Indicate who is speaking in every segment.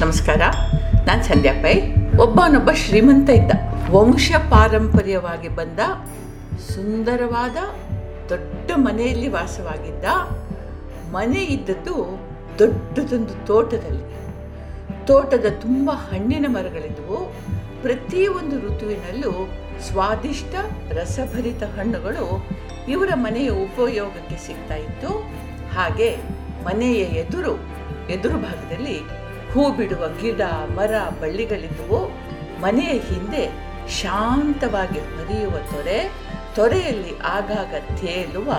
Speaker 1: ನಮಸ್ಕಾರ. ನಾನು ಸಂಧ್ಯಾ ಪೈ. ಒಬ್ಬನೊಬ್ಬ ಶ್ರೀಮಂತ ಇದ್ದ. ವಂಶ ಪಾರಂಪರ್ಯವಾಗಿ ಬಂದ, ಸುಂದರವಾದ, ದೊಡ್ಡ ಮನೆಯಲ್ಲಿ ವಾಸವಾಗಿದ್ದ, ಮನೆ ಇದ್ದದ್ದು ದೊಡ್ಡದೊಂದು ತೋಟದಲ್ಲಿ. ತೋಟದ ತುಂಬ ಹಣ್ಣಿನ ಮರಗಳಿದ್ದವು ಪ್ರತಿಯೊಂದು ಋತುವಿನಲ್ಲೂ ಸ್ವಾದಿಷ್ಟ ರಸಭರಿತ ಹಣ್ಣುಗಳು ಇವರ ಮನೆಯ ಉಪಯೋಗಕ್ಕೆ ಸಿಗ್ತಾ ಇತ್ತು. ಹಾಗೆ ಮನೆಯ ಎದುರು ಎದುರು ಭಾಗದಲ್ಲಿ ಹೂ ಬಿಡುವ ಗಿಡ, ಮರ, ಬಳ್ಳಿಗಳಿದ್ದವು. ಮನೆಯ ಹಿಂದೆ ಶಾಂತವಾಗಿ ಹರಿಯುವ ತೊರೆ, ತೊರೆಯಲ್ಲಿ ಆಗಾಗ ತೇಲುವ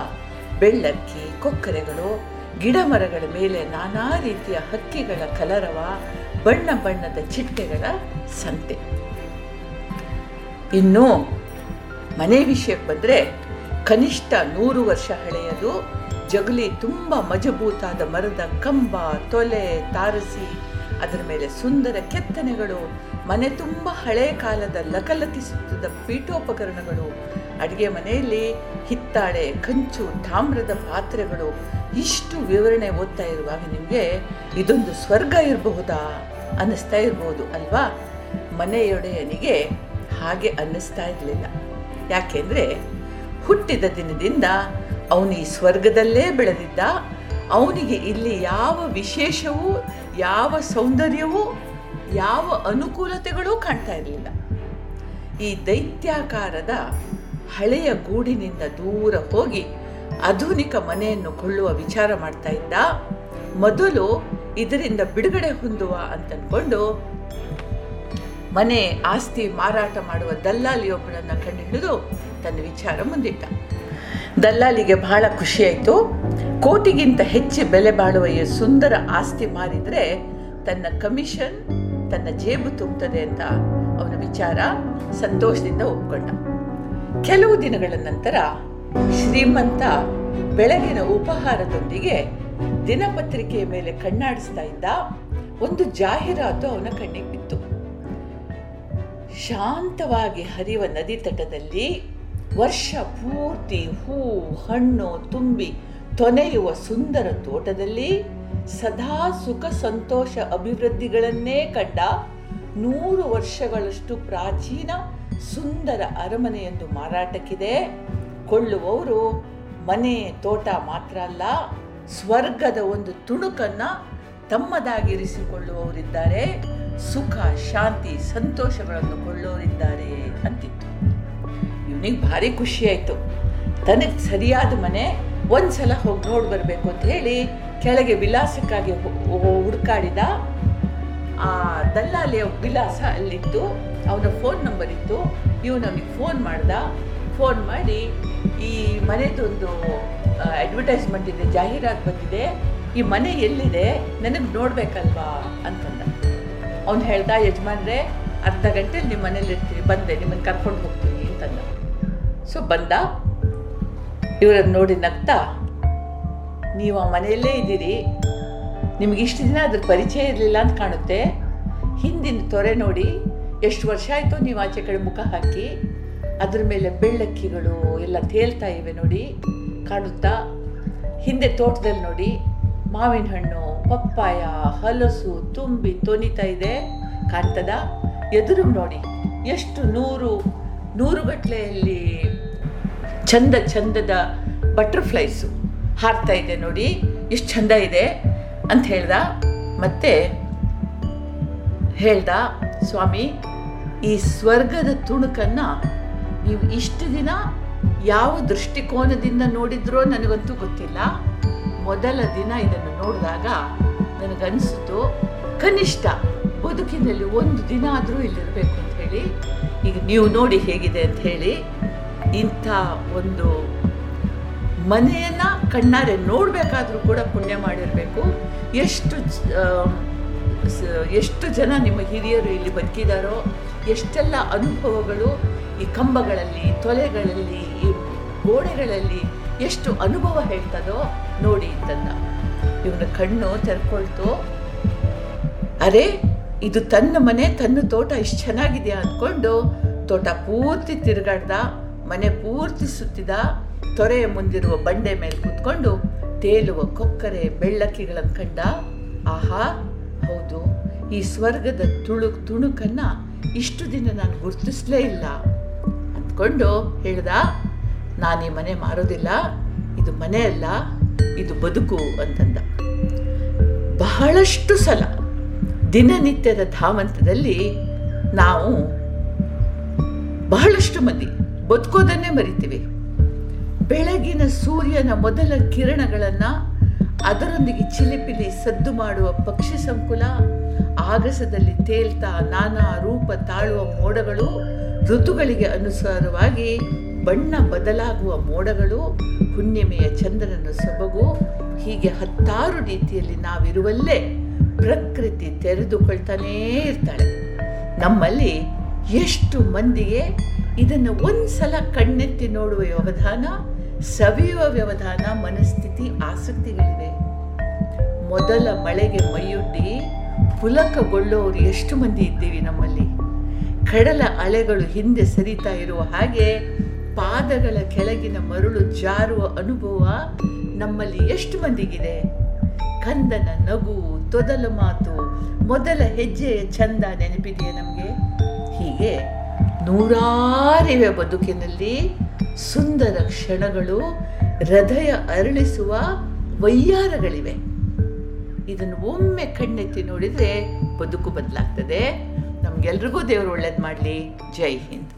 Speaker 1: ಬೆಳ್ಳಕ್ಕಿ, ಕೊಕ್ಕರೆಗಳು, ಗಿಡ ಮರಗಳ ಮೇಲೆ ನಾನಾ ರೀತಿಯ ಹಕ್ಕಿಗಳ ಕಲರವ, ಬಣ್ಣ ಬಣ್ಣದ ಚಿಟ್ಟೆಗಳ ಸಂತೆ. ಇನ್ನು ಮನೆ ವಿಷಯಕ್ಕೆ ಬಂದರೆ ಕನಿಷ್ಠ ನೂರು ವರ್ಷ ಹಳೆಯದು. ಜಗಲಿ ತುಂಬ ಮಜಬೂತಾದ ಮರದ ಕಂಬ, ತೊಲೆ ತಾರಸಿ, ಅದರ ಮೇಲೆ ಸುಂದರ ಕೆತ್ತನೆಗಳು, ಮನೆ ತುಂಬ ಹಳೆ ಕಾಲದ ಲಕಲಕಿಸುತ್ತಿದ್ದ ಪೀಠೋಪಕರಣಗಳು, ಅಡುಗೆ ಮನೆಯಲ್ಲಿ ಹಿತ್ತಾಳೆ, ಕಂಚು, ತಾಮ್ರದ ಪಾತ್ರೆಗಳು, ಇಷ್ಟು ವಿವರಣೆ ಓದ್ತಾ ಇರುವಾಗ ನಿಮಗೆ ಇದೊಂದು ಸ್ವರ್ಗ ಇರಬಹುದಾ ಅನ್ನಿಸ್ತಾ ಇರ್ಬೋದು ಅಲ್ವಾ? ಮನೆಯೊಡೆಯನಿಗೆ ಹಾಗೆ ಅನ್ನಿಸ್ತಾ ಇರಲಿಲ್ಲ. ಯಾಕೆಂದರೆ ಹುಟ್ಟಿದ ದಿನದಿಂದ ಅವನು ಈ ಸ್ವರ್ಗದಲ್ಲೇ ಬೆಳೆದಿದ್ದ. ಅವನಿಗೆ ಇಲ್ಲಿ ಯಾವ ವಿಶೇಷವೂ, ಯಾವ ಸೌಂದರ್ಯವೂ, ಯಾವ ಅನುಕೂಲತೆಗಳೂ ಕಾಣ್ತಾ ಇರಲಿಲ್ಲ. ಈ ದೈತ್ಯಾಕಾರದ ಹಳೆಯ ಗೂಡಿನಿಂದ ದೂರ ಹೋಗಿ ಆಧುನಿಕ ಮನೆಯನ್ನು ಕೊಳ್ಳುವ ವಿಚಾರ ಮಾಡ್ತಾ ಇದ್ದ. ಮೊದಲು ಇದರಿಂದ ಬಿಡುಗಡೆ ಹೊಂದುವ ಅಂತನ್ಕೊಂಡು ಮನೆ ಆಸ್ತಿ ಮಾರಾಟ ಮಾಡುವ ದಲ್ಲಾಲಿಯೊಬ್ಬಳನ್ನು ಕಂಡುಹಿಡಿದು ತನ್ನ ವಿಚಾರ ಮುಂದಿಟ್ಟ. ದಲ್ಲಾಳಿಗೆ ಬಹಳ ಖುಷಿಯಾಯಿತು. ಕೋಟಿಗಿಂತ ಹೆಚ್ಚು ಬೆಲೆ ಬಾಳುವ ಈ ಸುಂದರ ಆಸ್ತಿ ಮಾರಿದರೆ ತನ್ನ ಕಮಿಷನ್ ತನ್ನ ಜೇಬು ತುಂಬುತ್ತದೆ ಅಂತ ಅವನ ವಿಚಾರ ಸಂತೋಷದಿಂದ ಒಪ್ಕೊಂಡ. ಕೆಲವು ದಿನಗಳ ನಂತರ ಶ್ರೀಮಂತ ಬೆಳಗಿನ ಉಪಹಾರದೊಂದಿಗೆ ದಿನಪತ್ರಿಕೆಯ ಮೇಲೆ ಕಣ್ಣಾಡಿಸ್ತಾ ಇದ್ದ ಒಂದು ಜಾಹೀರಾತು ಅವನ ಕಣ್ಣಿಗೆ ಬಿತ್ತು. ಶಾಂತವಾಗಿ ಹರಿಯುವ ನದಿ ತಟದಲ್ಲಿ ವರ್ಷ ಪೂರ್ತಿ ಹೂ, ಹಣ್ಣು, ತುಂಬಿ ತೊನೆಯುವ ಸುಂದರ ತೋಟದಲ್ಲಿ ಸದಾ ಸುಖ ಸಂತೋಷ ಅಭಿವೃದ್ಧಿಗಳನ್ನೇ ಕಂಡ ನೂರು ವರ್ಷಗಳಷ್ಟು ಪ್ರಾಚೀನ ಸುಂದರ ಅರಮನೆಯೊಂದು ಮಾರಾಟಕ್ಕಿದೆ. ಕೊಳ್ಳುವವರು ಮನೆ, ತೋಟ ಮಾತ್ರ ಅಲ್ಲ, ಸ್ವರ್ಗದ ಒಂದು ತುಣುಕನ್ನು ತಮ್ಮದಾಗಿರಿಸಿಕೊಳ್ಳುವವರಿದ್ದಾರೆ. ಸುಖ, ಶಾಂತಿ, ಸಂತೋಷಗಳನ್ನು ಕೊಳ್ಳೋರಿದ್ದಾರೆ ಅಂತಿತ್ತು. ಇವನಿಗೆ ಭಾರಿ ಖುಷಿಯಾಯಿತು ತನಗೆ ಸರಿಯಾದ ಮನೆ ಒಂದ್ಸಲ ಹೋಗಿ ನೋಡಿ ಬರಬೇಕು ಅಂತ ಹೇಳಿ ಕೆಳಗೆ ವಿಲಾಸಕ್ಕಾಗಿ ಹುಡುಕಾಡಿದ ಆ ದಲ್ಲಾಲಿಯ ವಿಲಾಸ ಅಲ್ಲಿತ್ತು. ಅವನ ಫೋನ್ ನಂಬರ್ ಇತ್ತು. ಇವನು ಅವನಿಗೆ ಫೋನ್ ಮಾಡ್ದ. ಫೋನ್ ಮಾಡಿ ಈ ಮನೆದೊಂದು ಅಡ್ವರ್ಟೈಸ್ಮೆಂಟ್ ಇದೆ, ಜಾಹೀರಾತು ಬಂದಿದೆ. ಈ ಮನೆ ಎಲ್ಲಿದೆ? ನನಗೆ ನೋಡಬೇಕಲ್ವಾ ಅಂತಂದ. ಅವ್ನು ಹೇಳ್ದ, ಯಜಮಾನ್ರೆ, ಅರ್ಧ ಗಂಟೆಲಿ ನಿಮ್ಮ ಮನೇಲಿ ಇರ್ತೀವಿ ಬಂದೆ ನಿಮ್ಮನ್ನು ಕರ್ಕೊಂಡು ಹೋಗ್ತೀನಿ ಅಂತಂದ. ಸೊ ಬಂದ. ಇವರನ್ನು ನೋಡಿ ನಗ್ತಾ, ನೀವು ಆ ಮನೆಯಲ್ಲೇ ಇದ್ದೀರಿ. ನಿಮಗೆ ಇಷ್ಟು ದಿನ ಅದ್ರ ಪರಿಚಯ ಇರಲಿಲ್ಲ ಅಂತ ಕಾಣುತ್ತೆ. ಹಿಂದಿನ ತೊರೆ ನೋಡಿ ಎಷ್ಟು ವರ್ಷ ಆಯಿತು ನೀವು ಆಚೆ ಕಡೆ ಮುಖ ಹಾಕಿ, ಅದ್ರ ಮೇಲೆ ಬೆಳ್ಳಕ್ಕಿಗಳು ಎಲ್ಲ ತೇಲ್ತಾ ಇವೆ ನೋಡಿ ಕಾಣುತ್ತಾ. ಹಿಂದೆ ತೋಟದಲ್ಲಿ ನೋಡಿ ಮಾವಿನ ಹಣ್ಣು, ಪಪ್ಪಾಯ, ಹಲಸು, ತುಂಬಿ ತೊನಿತಾ ಇದೆ. ಕಾಣ್ತದ? ಎದುರು ನೋಡಿ ಎಷ್ಟು ನೂರು ನೂರುಗಟ್ಲೆಯಲ್ಲಿ ಚಂದ ಚಂದದ ಬಟರ್ಫ್ಲೈಸು ಹಾರ್ತಾ ಇದೆ ನೋಡಿ. ಎಷ್ಟು ಚಂದ ಇದೆ ಅಂತ ಹೇಳ್ದ. ಮತ್ತೆ ಹೇಳ್ದ, ಸ್ವಾಮಿ, ಈ ಸ್ವರ್ಗದ ತುಣುಕನ್ನು ನೀವು ಇಷ್ಟು ದಿನ ಯಾವ ದೃಷ್ಟಿಕೋನದಿಂದ ನೋಡಿದ್ರೋ ನನಗಂತೂ ಗೊತ್ತಿಲ್ಲ. ಮೊದಲ ದಿನ ಇದನ್ನು ನೋಡಿದಾಗ ನನಗನ್ಸಿತು ಕನಿಷ್ಠ ಬದುಕಿನಲ್ಲಿ ಒಂದು ದಿನ ಆದರೂ ಇಲ್ಲಿರಬೇಕು ಅಂತ ಹೇಳಿ. ಈಗ ನೀವು ನೋಡಿ ಹೇಗಿದೆ ಅಂತ ಹೇಳಿ. ಇಂಥ ಒಂದು ಮನೆಯನ್ನು ಕಣ್ಣಾರೆ ನೋಡಬೇಕಾದ್ರೂ ಕೂಡ ಪುಣ್ಯ ಮಾಡಿರಬೇಕು. ಎಷ್ಟು ಎಷ್ಟು ಜನ ನಿಮ್ಮ ಹಿರಿಯರು ಇಲ್ಲಿ ಬದುಕಿದಾರೋ, ಎಷ್ಟೆಲ್ಲ ಅನುಭವಗಳು ಈ ಕಂಬಗಳಲ್ಲಿ ತೊಲೆಗಳಲ್ಲಿ, ಈ ಗೋಡೆಗಳಲ್ಲಿ ಎಷ್ಟು ಅನುಭವ ಹೇಳ್ತದೋ ನೋಡಿ ಇದನ್ನು ಇವನ ಕಣ್ಣು ತೆರ್ಕೊಳ್ತು. ಅರೆ, ಇದು ತನ್ನ ಮನೆ, ತನ್ನ ತೋಟ ಇಷ್ಟು ಚೆನ್ನಾಗಿದೆಯಾ ಅಂದ್ಕೊಂಡು ತೋಟ ಪೂರ್ತಿ ತಿರುಗಾಡ್ದ. ಮನೆ ಪೂರ್ತಿ ಸುತ್ತಿದ ತೊರೆಯ ಮುಂದಿರುವ ಬಂಡೆ ಮೇಲೆ ಕೂತ್ಕೊಂಡು ತೇಲುವ ಕೊಕ್ಕರೆ ಬೆಳ್ಳಕ್ಕಿಗಳನ್ನು ಕಂಡ, ಆಹಾ, ಹೌದು, ಈ ಸ್ವರ್ಗದ ತುಳುಕ್ ತುಣುಕನ್ನು ಇಷ್ಟು ದಿನ ನಾನು ಗುರುತಿಸಲೇ ಇಲ್ಲ ಅಂದ್ಕೊಂಡು ಹೇಳ್ದ, ನಾನು ಈ ಮನೆ ಮಾರೋದಿಲ್ಲ, ಇದು ಮನೆ ಅಲ್ಲ, ಇದು ಬದುಕು ಅಂತಂದ. ಬಹಳಷ್ಟು ಸಲ ದಿನನಿತ್ಯದ ಧಾವಂತದಲ್ಲಿ ನಾವು ಬಹಳಷ್ಟು ಮಂದಿ ಬದುಕೋದನ್ನೇ ಮರಿತೀವಿ. ಬೆಳಗಿನ ಸೂರ್ಯನ ಮೊದಲ ಕಿರಣಗಳನ್ನು ಅದರೊಂದಿಗೆ ಚಿಲಿಪಿಲಿ ಸದ್ದು ಮಾಡುವ ಪಕ್ಷಿ ಸಂಕುಲ, ಆಗಸದಲ್ಲಿ ತೇಲ್ತಾ ನಾನಾ ರೂಪ ತಾಳುವ ಮೋಡಗಳು, ಋತುಗಳಿಗೆ ಅನುಸಾರವಾಗಿ ಬಣ್ಣ ಬದಲಾಗುವ ಮೋಡಗಳು, ಹುಣ್ಣಿಮೆಯ ಚಂದ್ರನ ಸೊಬಗು, ಹೀಗೆ ಹತ್ತಾರು ರೀತಿಯಲ್ಲಿ ನಾವಿರುವಲ್ಲೇ ಪ್ರಕೃತಿ ತೆರೆದುಕೊಳ್ತಾನೇ ಇರ್ತಾಳೆ. ನಮ್ಮಲ್ಲಿ ಎಷ್ಟು ಮಂದಿಗೆ ಇದನ್ನು ಒಂದ್ಸಲ ಕಣ್ಣೆತ್ತಿ ನೋಡುವ ವ್ಯವಧಾನ, ಸವಿಯುವ ವ್ಯವಧಾನ, ಮನಸ್ಥಿತಿ, ಆಸಕ್ತಿಗಳಿವೆ. ಮೊದಲ ಮಳೆಗೆ ಮೈಯೊಡ್ಡಿ ಪುಲಕಗೊಳ್ಳೋರು ಎಷ್ಟು ಮಂದಿ ಇದ್ದೀವಿ ನಮ್ಮಲ್ಲಿ. ಕಡಲ ಅಲೆಗಳು ಹಿಂದೆ ಸರಿತಾ ಇರುವ ಹಾಗೆ ಪಾದಗಳ ಕೆಳಗಿನ ಮರುಳು ಜಾರುವ ಅನುಭವ ನಮ್ಮಲ್ಲಿ ಎಷ್ಟು ಮಂದಿಗಿದೆ. ಕಂದನ ನಗು, ತೊದಲ ಮಾತು, ಮೊದಲ ಹೆಜ್ಜೆಯ ಚಂದ ನೆನಪಿದೆಯೇ ನಮಗೆ? ಹೀಗೆ. ನೂರಾರಿವೆ ಬದುಕಿನಲ್ಲಿ ಸುಂದರ ಕ್ಷಣಗಳು ಹೃದಯ ಅರಳಿಸುವ ವೈಯಾರಗಳಿವೆ. ಇದನ್ನು ಒಮ್ಮೆ ಕಣ್ಣೆತ್ತಿ ನೋಡಿದರೆ ಬದುಕು ಬದಲಾಗ್ತದೆ. ನಮಗೆಲ್ರಿಗೂ ದೇವರು ಒಳ್ಳೇದು ಮಾಡಲಿ. ಜೈ ಹಿಂದ್.